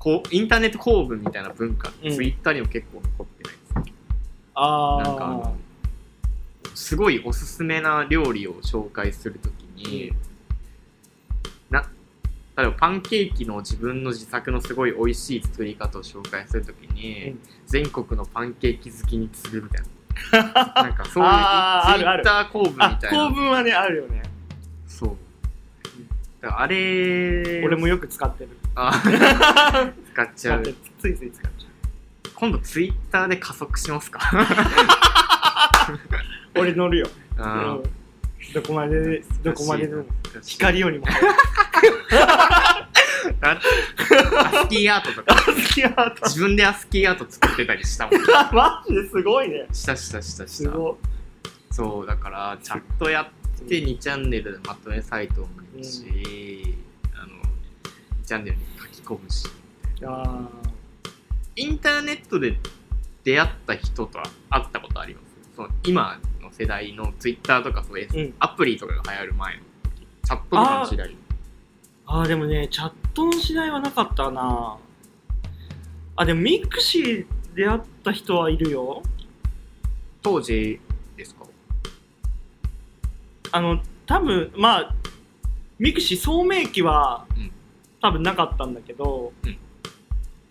こうインターネット構文みたいな文化、うん。ツイッターにも結構残ってないですかあなんかあのすごいおすすめな料理を紹介するときに、な例えばパンケーキの自分の自作のすごい美味しい作り方を紹介するときに、うん。全国のパンケーキ好きに次ぐみたいな。なんかそういうツイッター構文みあたいな。構文はねあるよね。そう。だからあれ俺もよく使ってるあ 使っちゃう。ついつい使っちゃ今度ツイッターで加速しますか？う 俺乗るよ、どこまでどこまでのー光よりも。アスキーアートとか。自分でアスキーアート作ってたりしたもん。マジですごいね。したしたしたした。そうだからチャットやって2チャンネルでまとめサイトを見るし、あの2チャンネルに書き込むし。いあインターネットで出会った人とは会ったことあります？その今の世代のツイッターとかそういう、うん。アプリとかが流行る前の時チャットとかの時代。あーでもねチャットの時代はなかったな。あでもミクシーで会った人はいるよ。当時ですか？あの多分まあミクシー黎明期は、うん多分なかったんだけど、うん。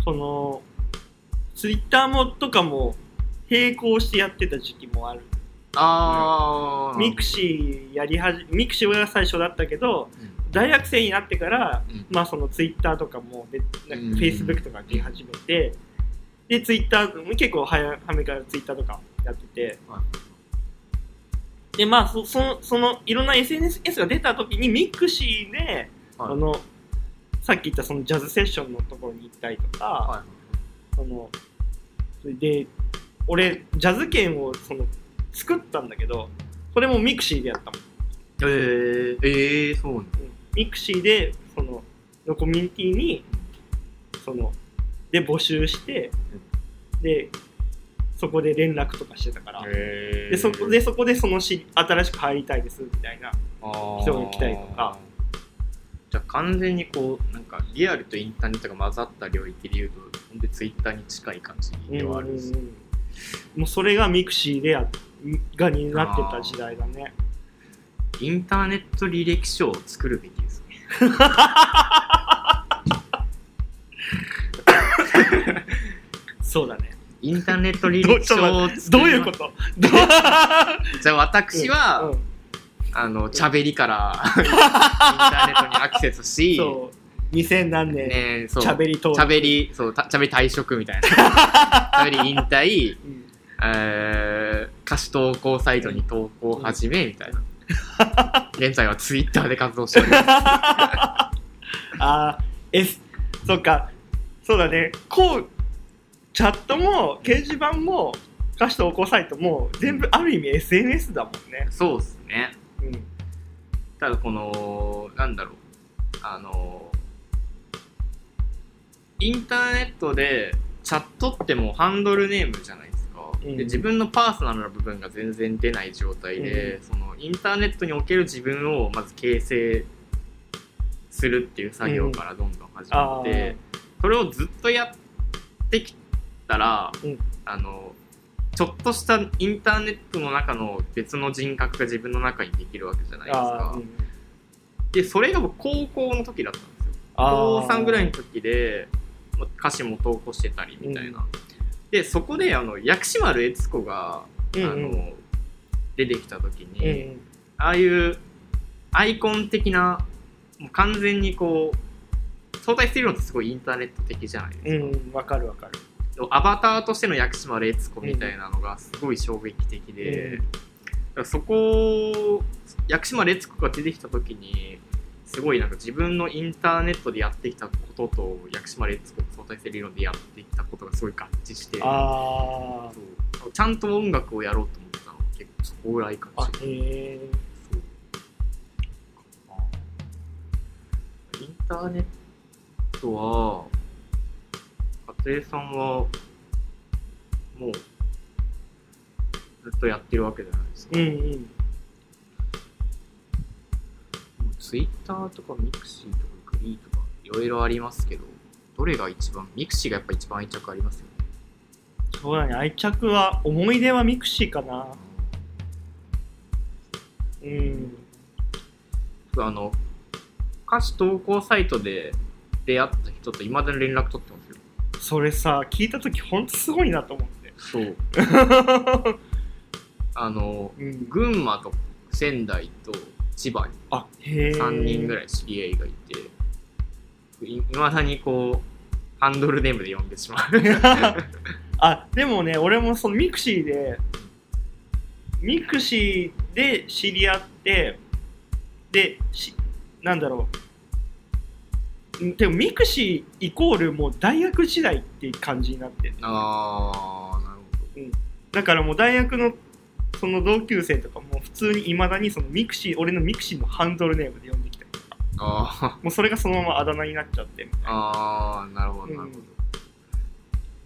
そのツイッターもとかも並行してやってた時期もある。ああミクシーやりはじミクシーは最初だったけど大学生になってから、うん。まあそのツイッターとかもでなんうん。かフェイスブックとか出始めて、でツイッター結構早めからツイッターとかやってて、はでまあそそのそのいろんな SNS が出た時にミクシーで、はい。あのさっき言ったそのジャズセッションのところに行ったりとか、はそのそれで俺ジャズ研をその作ったんだけどそれもミクシーでやったもん。いえー、えー、そうなんだ。ミクシーでそののコミュニティにそので募集してでそこで連絡とかしてたから、でそこでそこでそのし新しく入りたいですみたいな人人が来たりとかじゃあ完全にこうなんかリアルとインターネットが混ざった領域でいうとほんでツイッターに近い感じではあるんです。うんうんうんもうそれがミクシーでやがになってた時代だね。インターネット履歴書を作るべきですね。そうだね。インターネット履ど歴書を作どういうこと？じゃあ私は、うんうんあのチャベリからインターネットにアクセスし そう。2000何年、ねそう。チャベリ登録チャベリそうたチャベリ退職みたいな。チャベリ引退うん。えー、歌詞投稿サイトに投稿を始めみたいな。現在はツイッターで活動しております。あー S そっか。そうだね。こうチャットも掲示板も歌詞投稿サイトも全部ある意味 SNS だもんね。そうっすね。うん。ただこの、なんだろう。あの、インターネットでチャットってもうハンドルネームじゃないですか。うん。で自分のパーソナルな部分が全然出ない状態で、そのインターネットにおける自分をまず形成するっていう作業からどんどん始まって、それをずっとやってきたら、うん。あのちょっとしたインターネットの中の別の人格が自分の中にできるわけじゃないですあかー、うん。でそれが僕高校の時だったんですよ。あ高ー3ぐらいの時でま歌詞も投稿してたりみたいな、でそこであの薬師丸悦子が、うんうん。あの出てきた時に、うんああいうアイコン的なもう完全にこう相対性理論ってすごいインターネット的じゃないですか、うん。わかるわかるアバターとしての薬師丸悦子みたいなのがすごい衝撃的で、うん。そこ薬師丸悦子が出てきた時にすごいなんか自分のインターネットでやってきたことと薬師丸悦子の相対性理論でやってきたことがすごい合致してあそう。ちゃんと音楽をやろうと思ったの。は結構そこぐらいかもあしれないインターネットは家庭さんはもうずっとやってるわけじゃないですか。うんうん。ツイッターとかミクシーとかグリーとかいろいろありますけど、どれが一番ミクシーがやっぱ一番愛着ありますよね？そうだね。愛着は思い出はミクシーかな。うん。あの歌詞投稿サイトで出会った人といまだに連絡取ってます。よそれさ聞いた時ほんとすごいなと思って。そう。あのうん。群馬と仙台と千葉にあへえ3人ぐらい知り合いがいていまだにこうハンドルネームで呼んでしまう。あでもね俺もそのミクシーでミクシーで知り合ってでしなんだろう。んでもミクシーイコールもう大学時代っていう感じになってるああなるほだからもう大学のその同級生とかも普通にいまだにそのミクシー俺のミクシーのハンドルネームで呼んできたりとか。どあもうそれがそのままあだ名になっちゃってみたいな。ああーなるほどなるほど、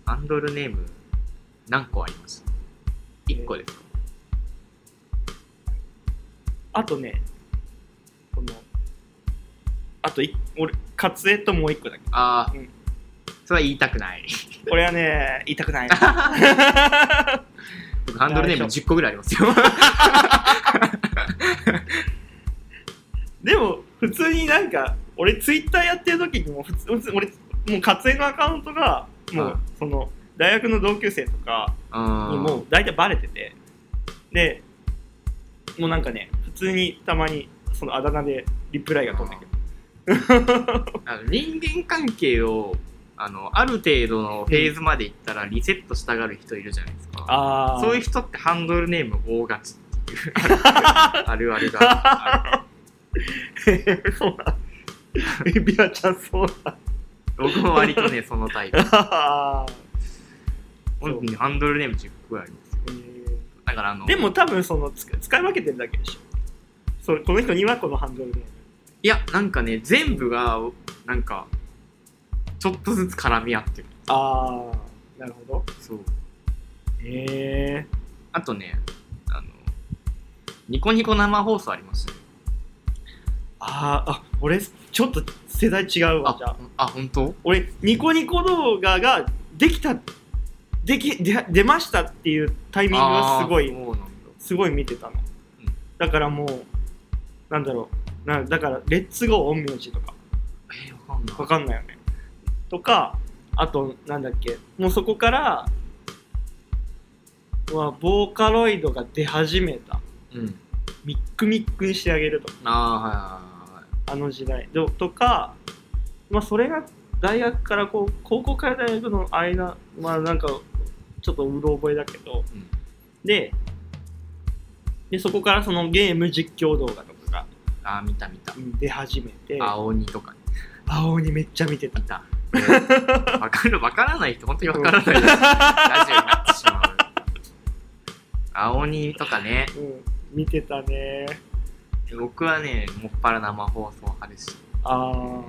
ハンドルネーム何個あります？1個ですか、あとねあとい俺カツエともう一個だけ。ああ、うん。それは言いたくない。これはね言いたくない。僕ハンドルネーム10個ぐらいありますよ。でも普通になんか俺ツイッターやってる時にも普通俺もうカツエのアカウントがもはうその大学の同級生とかあにもう大体バレてて。でもうなんかね普通にたまにそのあだ名でリプライが飛んでくるあの人間関係をあのある程度のフェーズまでいったらリセットしたがる人いるじゃないですか、あそういう人ってハンドルネーム大勝ちっていう あるあるがある。そうだビアちゃんそうだ僕も割とねそのタイプ。本当にハンドルネーム10個ぐらいありますよ。えーだからあのでも多分そのつ使い分けてるだけでしょ。そうこの人にはこのハンドルネームいやなんかね全部がなんかちょっとずつ絡み合ってる。ああなるほど。そう。へえあとねあのニコニコ生放送ありましたね。あーあ俺ちょっと世代違うわじゃあ。ああ本当？俺ニコニコ動画ができたできで出ましたっていうタイミングがすごいすごい見てたの、うん。だからもうなんだろうなだから「レッツゴー陰陽師」とか。えー、わかんない。わかんないよね。とかあとなんだっけ。もうそこからはボーカロイドが出始めた。うん。ミックミックにしてあげると。かああはいはいはいあの時代。どとかまあそれが大学からこう高校から大学の間まあなんかちょっとうろ覚えだけど、うん。ででそこからそのゲーム実況動画とか。がああ見た見た。うん出始めて。青鬼とかね。青鬼めっちゃ見てた。見た。わかるわからない人本当にわからない。ラジオになってしまう。青鬼とかね。うん。見てたね。僕はねもっぱら生放送派でしたああ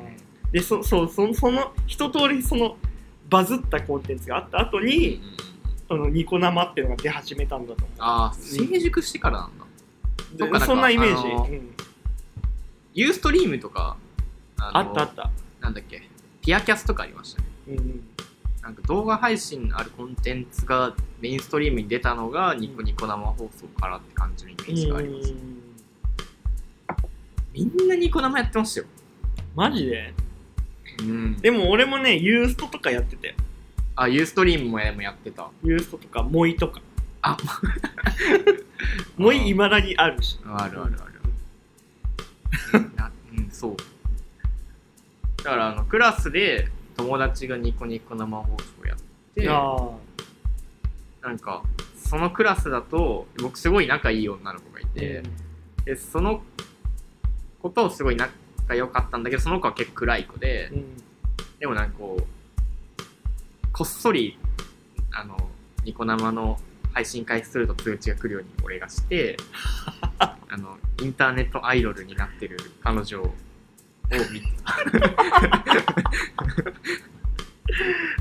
でそそうそその一通りそのバズったコンテンツがあった後うんに、そのニコ生っていうのが出始めたんだと思ああ成熟してからなんだ。うそんなイメージ、うんユーストリームとかあったあった、なんだっけピアキャスとかありましたね。うんうん、なんか動画配信あるコンテンツがメインストリームに出たのがニコニコ生放送からって感じのイメージがあります、みんなニコ生やってましたよ。マジで？うん。でも俺もねユーストとかやってたよあユーストリームもやもやってた。ユーストとかモイとか。あ モイいまだにあるし。あるあるあるな。うんそう。だからあのクラスで友達がニコニコ生放送やってあなんかそのクラスだと僕すごい仲いい女の子がいあて、でその子とすごい仲良かったんだけどその子は結構暗い子でうん。でもなんかこうこっそりあのニコ生の配信開始すると通知が来るように俺がして あのインターネットアイドルになってる彼女を見て。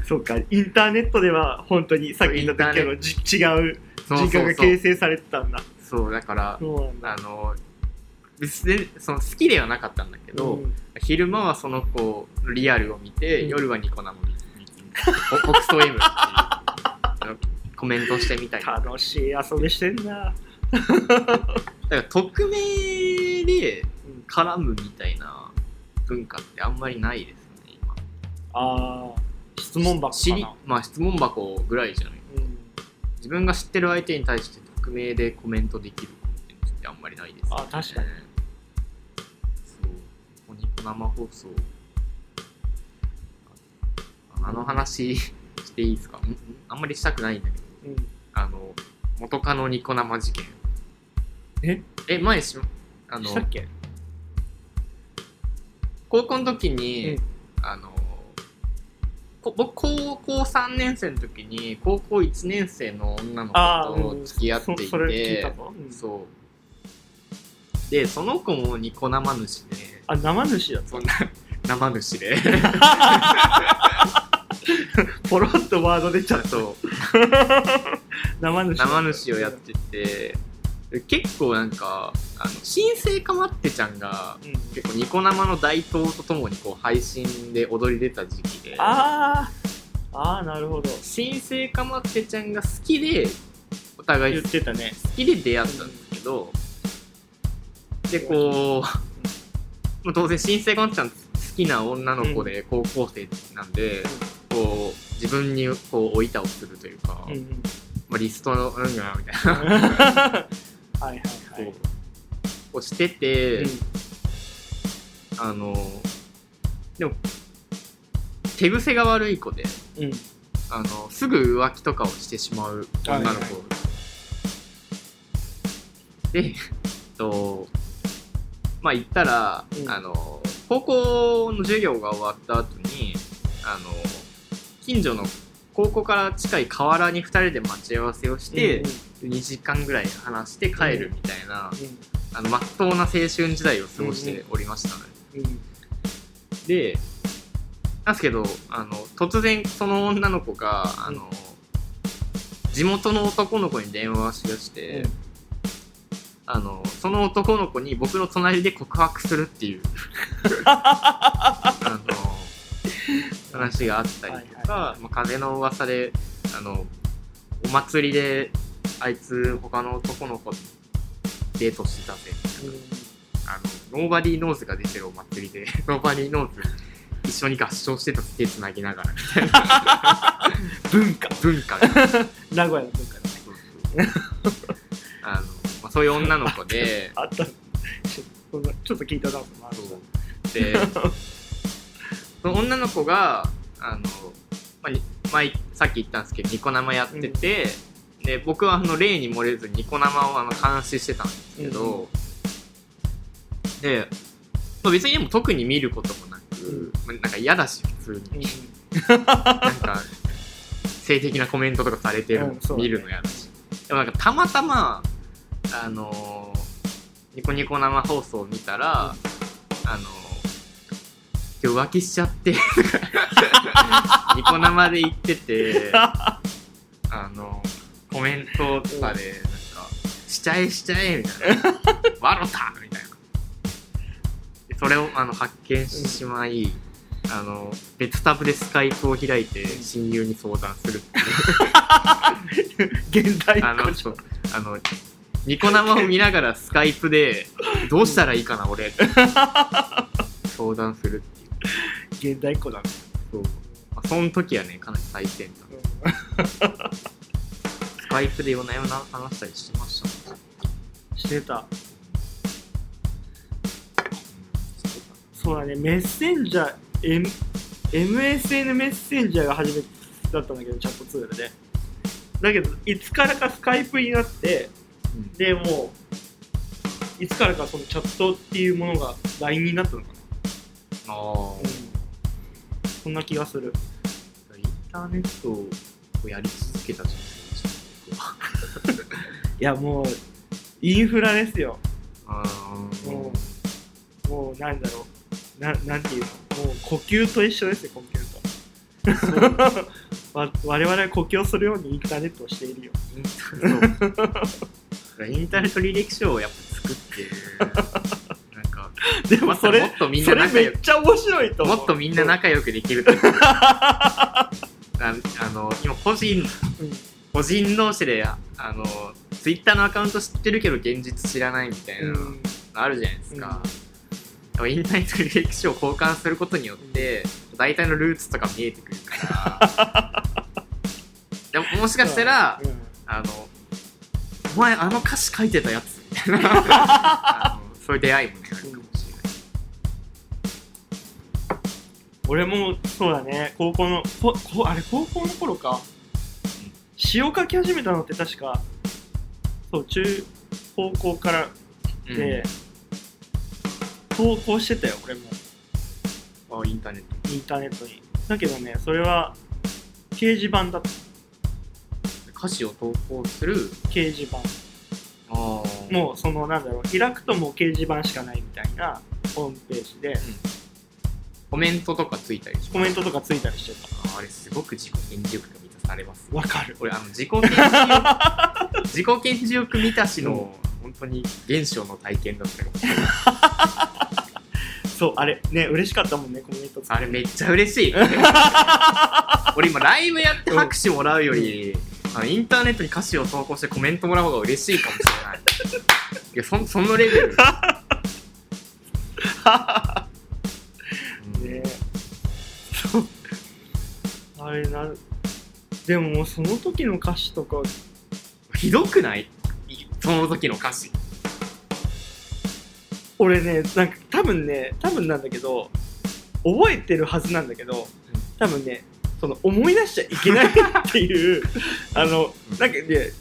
そうかインターネットでは本当にさっき言ったけどじ違う人格が形成されてたんだ。そうだからそうなんだ。あの別にその好きではなかったんだけど、うん。昼間はその子のリアルを見て、うん。夜はニコ生見て北総 M っていうコメントしてみたり楽しい遊びしてんな。だから匿名でうん絡むみたいな文化ってあんまりないですね今。ああ、質問箱かな。まあ質問箱ぐらいじゃない。うん。自分が知ってる相手に対して匿名でコメントできるってあんまりないです、あ確かに。そう。ニコ生放送。ああの話していいですか？あんまりしたくないんだけど。うん。あの元カノニコ生事件え？え前しあのしたっけ？高校の時に、うんあのこ僕高校3年生の時に高校1年生の女の子とうん。付き合っていて、そ。うん。そう。でその子もニコ生主で。あ、生主だったそ。んな生主で。ポロッとワード出ちゃう。生主。生主をやっててで結構なんかあの新生かまってちゃんがうん。結構ニコ生の大東とともにこう配信で踊り出た時期でああ、なるほど。新生かまってちゃんが好きでお互い好言ってたね。きで出会ったんですけどでこうまあ当然新生かまってちゃん好きな女の子で高校生なんで、こう自分にこう追い倒するというか、うんうん。まあ、リストのうんがみたいな はいはいはい。こうをしてて、うん。あのでも手癖が悪い子でうん。あのすぐ浮気とかをしてしまう女の子、はいはい。でえっとまあ言ったら、うん。あの高校の授業が終わった後にあの近所の高校から近い河原に2人で待ち合わせをして、2時間ぐらい話して帰るみたいな、あの真っ当な青春時代を過ごしておりましたね。でなんですけどあの突然その女の子があの、地元の男の子に電話しだして、うん。あのその男の子に僕の隣で告白するっていう あの話があったりとか、はい。まあ、風の噂であのお祭りであいつ他の男の子とデートしてたぜあの nobodyknows が出てるお祭りで nobodyknows 一緒に合唱してた手つなぎながらみたいな文化。文化が 名古屋の文化だね。あの、まあ、そういう女の子で あった。ちょっと聞いたなと思そうでその女の子があの、まあに前さっき言ったんですけどニコ生やってて、で僕はあの例に漏れずニコ生をあの監視してたんですけど、でまあ別にでも特に見ることもなく、まあなんか嫌だし普通に、なんか性的なコメントとかされてるの見るの嫌だし、でもなんかたまたまあのーニコニコ生放送を見たら、あのー今日浮気しちゃって ニコ生で言ってて あのコメントとかでなんか「しちゃえしちゃえ」みたいな「わろた!」みたいな。でそれをあの発見してしまい、あの別タブでスカイプを開いて親友に相談するっていう。現代あのそう。あのニコ生を見ながらスカイプで「どうしたらいいかな俺」って。相談するっていう。現代っ子だね。そう、まあ、その時はねかなり最先端スカイプで夜な夜な話したりしてましたもんしてた。うんそうだね、メッセンジャー、M、MSN メッセンジャーが初めてだったんだけど、チャットツールで。だけど、いつからかスカイプになって、うんで、もう、いつからかそのチャットっていうものが LINE になったのかな。ああそんな気がする。インターネットをやり続けた人生でした僕はいや、もう、インフラですよ。あーももう、なんだろう。ななんていうのもう呼吸と一緒ですよ、呼吸と。わ我々は呼吸するようにインターネットをしているよ。インターネット履歴書をやっぱ作ってる でもそれもっとみんそれめな仲良くっちゃ面白いともっとみんな仲良くできると思うあ あの今個人うん個人同士でああのツイッターのアカウント知ってるけど現実知らないみたいなのうん。あるじゃないですか、でもインターネット履歴書を交換することによって大体のルーツとか見えてくるから。でももしかしたら、うん。あのお前あの歌詞書いてたやつみたいな。そういう出会いもねあるかもしれない、俺もそうだね。高校のここあれ高校の頃か。詩を書き始めたのって確かそう中高校からうん。で、投稿してたよ俺も。あインターネット。インターネットに。だけどねそれは掲示板だった。歌詞を投稿する？掲示板。あー。もうそのなんだろう開くともう掲示板しかないみたいなホームページで。コメントとかついたりします？コメントとかついたりしてあれすごく自己顕示欲が満たされます。たわかる。これあの自己顕示欲 自己顕示欲満たしの本当に現象の体験だったかもしれない。そうあれね嬉しかったもんねコメントつあれめっちゃ嬉しい。俺今ライブやって拍手もらうより、あのインターネットに歌詞を投稿してコメントもらう方が嬉しいかもしれない。いやそそのレベル、う んね。そう。あれなでもその時の歌詞とかひどくない？いその時の歌詞。俺ねなんか多分ね多分なんだけど覚えてるはずなんだけど多分ねその思い出しちゃいけないっていう あのなんかね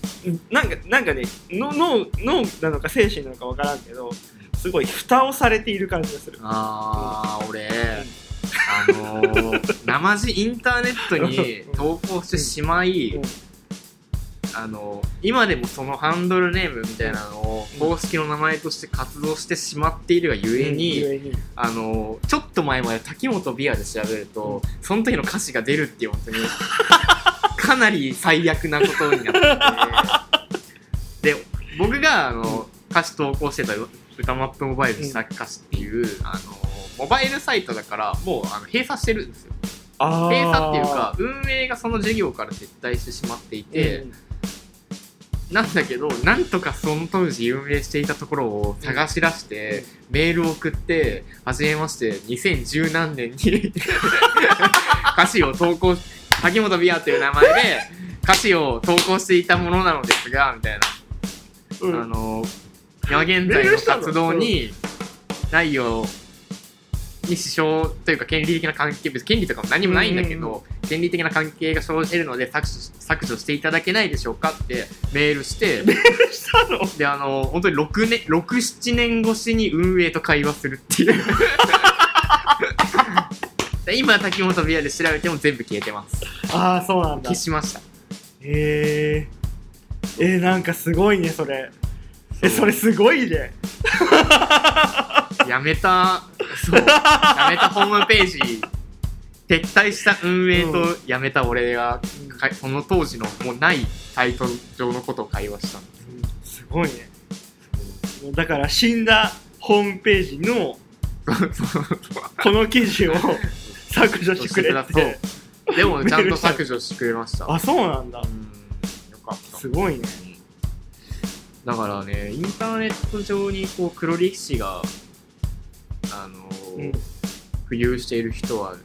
なんかなんかねの脳脳なのか精神なのかわからんけどすごい蓋をされている感じがする。あー俺あのー、生地インターネットに投稿してしまい、うんあの今でもそのハンドルネームみたいなのを公式の名前として活動してしまっているがゆえに、あのちょっと前まで滝本ビアで調べると、その時の歌詞が出るっていう本当に かなり最悪なことになってて。で僕があの歌詞投稿してた歌マップモバイルした歌詞っていう、あのモバイルサイトだからもうあの閉鎖してるんですよ。閉鎖っていうか運営がその事業から撤退してしまっていて、うんなんだけど、なんとかその当時運営していたところを探し出して、メールを送って、はじめまして、2010何年に 歌詞を投稿、萩本ビアという名前で歌詞を投稿していたものなのですが、みたいな。うん。あの、今現在の活動に、内容に支障というか権利的な関係、別に権利とかも何もないんだけうんど、権利的な関係が生じるので削除削除していただけないでしょうかってメールして、したの？で、あの、本当に6年、6、7年越しに運営と会話するっていう。で今、滝本ビアで調べても全部消えてます。ああそうなんだ。消しました。へええー、なんかすごいねそれ。えそれすごいね。やめた、そう、やめたホームページ、撤退した運営とやめた俺が、かその当時のもうないサイト上のことを会話したんです。すごいね。だから死んだホームページのこの記事を 削除してくれて。でも ちゃんと削除してくれました。あそうなんだ。うん。よかった。すごいね。だからね、インターネット上にこう黒歴史が、あのーうん。浮遊している人は、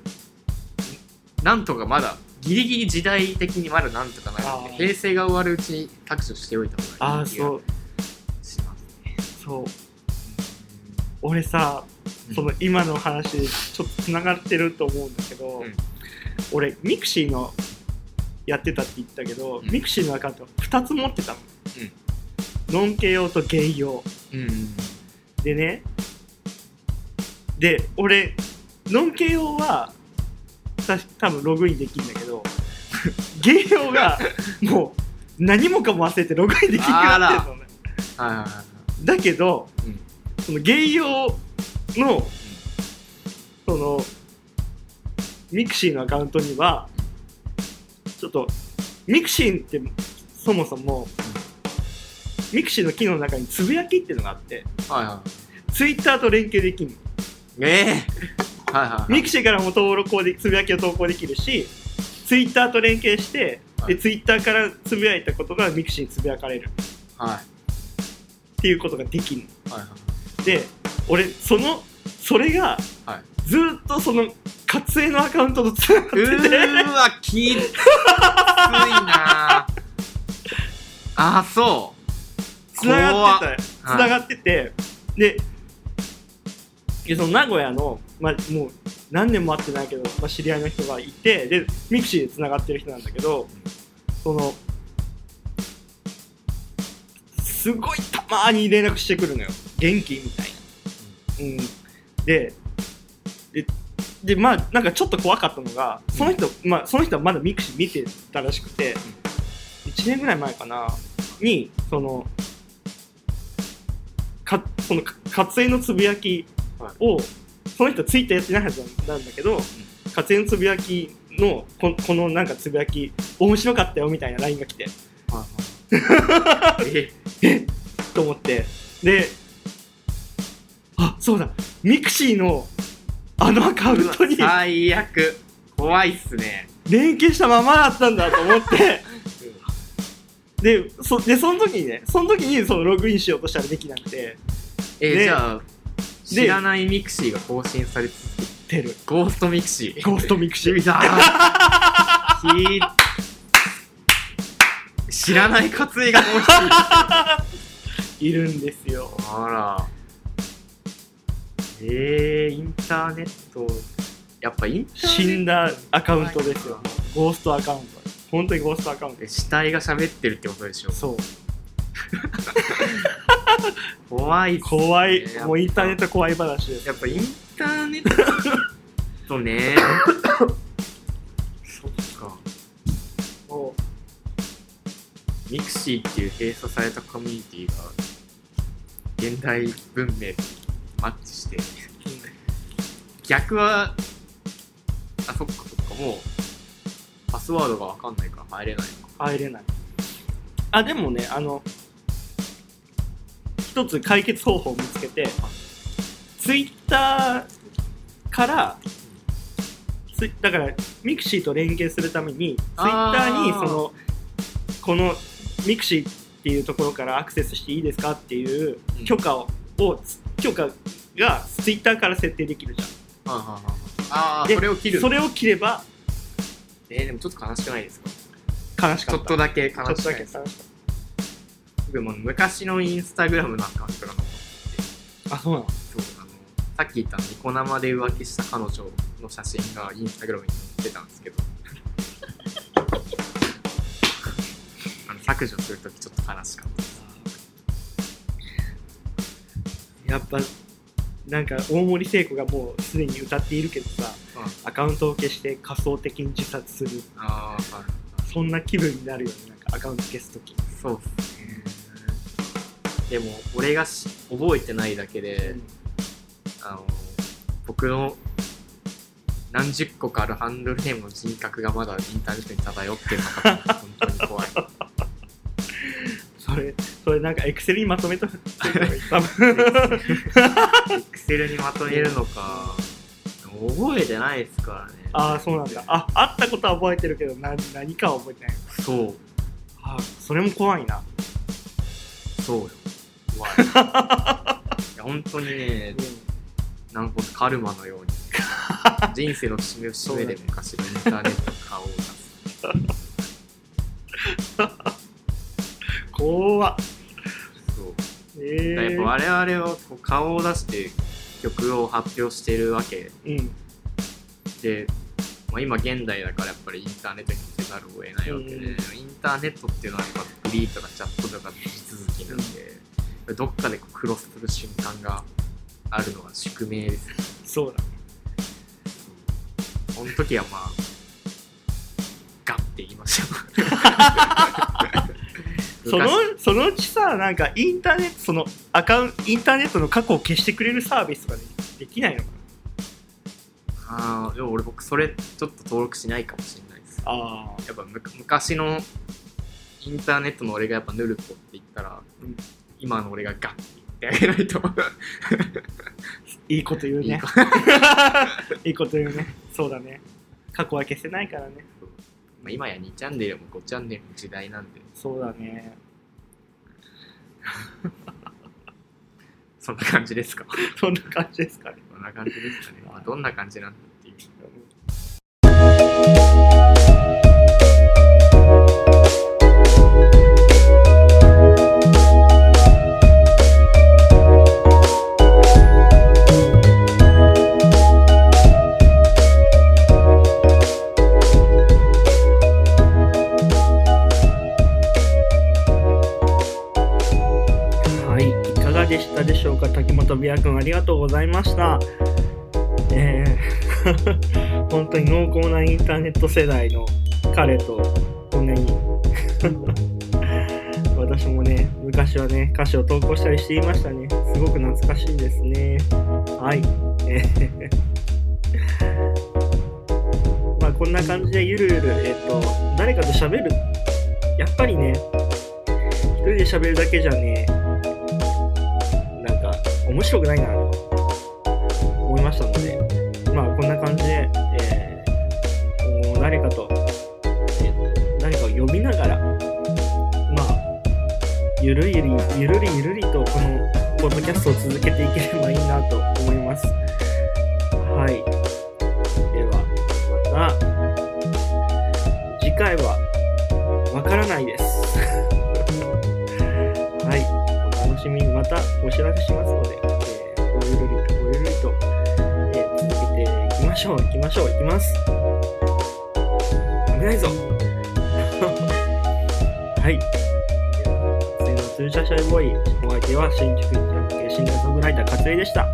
なんとかまだ、ギリギリ時代的にまだなんとかなるんで平成が終わるうちに削除しておいた方あがいい気があそうしますね。そう。俺さその今の話でちょっとつながってると思うんだけど、うん。俺ミクシーのやってたって言ったけど、うん。ミクシーのアカウント2つ持ってたの、ノンケ用とゲイ用うん。でね。で俺ノンケ用はた多分ログインできるんだけどゲイ用がもう何もかも忘れてログインできなくなってるのねはいはいはい。だけど、うんそのゲイ用の、そのミクシーのアカウントにはちょっとミクシーってそもそも、ミクシーの機能の中につぶやきっていうのがあってはいはツイッターと連携できるのい。ええはいはいはい。ミクシーからも登録をでつぶやきを投稿できるしツイッターと連携して、はい。でツイッターからつぶやいたことがミクシーにつぶやかれる。はい。っていうことができるはいはい。で俺そのそれがはい。ずーっとその活営のアカウントとつながってうて。ーわきついな。ああそう。つながってた怖つながってて、ででその名古屋の、まあ、もう何年も会ってないけど、まあ、知り合いの人がいてでミクシーでつながってる人なんだけどそのすごいたまーに連絡してくるのよ。元気？みたいな。うん、でででまあなんかちょっと怖かったのがその人、まあ、その人はまだミクシー見てたらしくて、1年ぐらい前かなにそのかそのか活営のつぶやきを、その人ツイッターやってないはずなんだけど、活営のつぶやきのここのなんかつぶやき面白かったよみたいな LINE が来て。はいはい。え？と思って。であそうだ。ミクシーのあのアカウントに最悪。怖いっすね。連携したままだったんだと思って。でそでその時にねその時にそのログインしようとしたらできなくて。でえじゃあ知らないミクシーが更新され続けててる。ゴーストミクシー。ゴーストミクシー。だひ知らない活営がもう一人いるんですよ。あら。えー、インターネット。やっぱインターネット。死んだアカウントですよゴーストアカウント本当にゴーストアカウントで死体が喋ってるってことでしょそう 怖いっす怖い。もうインターネット怖い話です。やっぱインターネット。ね。そっか。もミクシーっていう閉鎖されたコミュニティが現代文明とマッチして。逆はあそっかそっかもうパスワードが分かんないから入れないのか。う入れない。あでもねあの一つ解決方法を見つけてツイッターからだからミクシーと連携するためにツイッターにそのこのミクシーっていうところからアクセスしていいですかっていううん。許可を,、を許可がツイッターから設定できるじゃん。ああでそれを切る。それを切ればえー、でもちょっと悲しくないですか？悲しかった。ちょっとだけ悲しくちょっとだないですかけ悲しかっ僕も昔のインスタグラムのアカウントが残ってあそうなのそうあのさっき言ったニコ生で浮気した彼女の写真がインスタグラムに載ってたんですけど。あの削除するときちょっと悲しかった。やっぱなんか大森聖子がもうすでに歌っているけどさアカウントを消して仮想的に自殺する。ああはい。そんな気分になるよねなんかアカウント消すとき。そうっすねでも俺がし覚えてないだけで、あの僕の何十個かあるハンドルネームの人格がまだインターネットに漂ってるのか本当に怖い。それそれなんかエクセルにまとめと多分。エクセルにまとめるのか。覚えてないですからね。ああそうなんだ。あ会ったことは覚えてるけど何何かは覚えてない。そう。あそれも怖いな。そうよ怖い。いや本当にねなんかカルマのように。人生の節目節目で昔のインターネットの顔を出す。怖っ。そう。え。だからやっぱー、我々はこう顔を出して曲を発表してるわけ。うん。で、まあ、今現代だからやっぱりインターネットにせざるを得ないわけで、うんインターネットっていうのはやっぱフリーとかチャットとかの地続きなんで、どっかでこうクロスする瞬間があるのは宿命ですよそうだ。その時はまあガッて言いましょう。その昔。そのうちさなんかインターネットそのアカウンインターネットの過去を消してくれるサービスとかでできないのかああでも俺僕それちょっと登録しないかもしれないです。なあやっぱむ昔のインターネットの俺がやっぱヌルポって言ったら、うん今の俺がガッてってあげないと。いいこと言うね。いいこ いいこと言うね。そうだね。過去は消せないからね。まあ今や2チャンネルも5チャンネルの時代なんで。そうだね。そんな感じですか？そんな感じですかね。そんな感じですかね、まあ、どんな感じなんだっていうりがとうございました。えー 本当に濃厚なインターネット世代の彼とこんなに 私もね、昔はね、歌詞を投稿したりしていましたね。すごく懐かしいですね。はい。え ーまあこんな感じでゆるゆる、えっ、と、誰かと喋る。やっぱりね、一人で喋るだけじゃね、なんか面白くないな誰かと、えーと誰かを呼びながら、まあ、ゆるゆる、ゆるりゆるりとこのポッドキャストを続けていければいいなと思います。はい。では、また、次回は、わからないです。はい。お楽しみにまたお知らせしますので、えー、ごゆるりとごゆるりと、えー続けていきましょう、いきましょう、いきます。危ないぞ はい。では、次の通車シャイボーイ、お相手は新宿一のシンガーソングライター、勝井でした。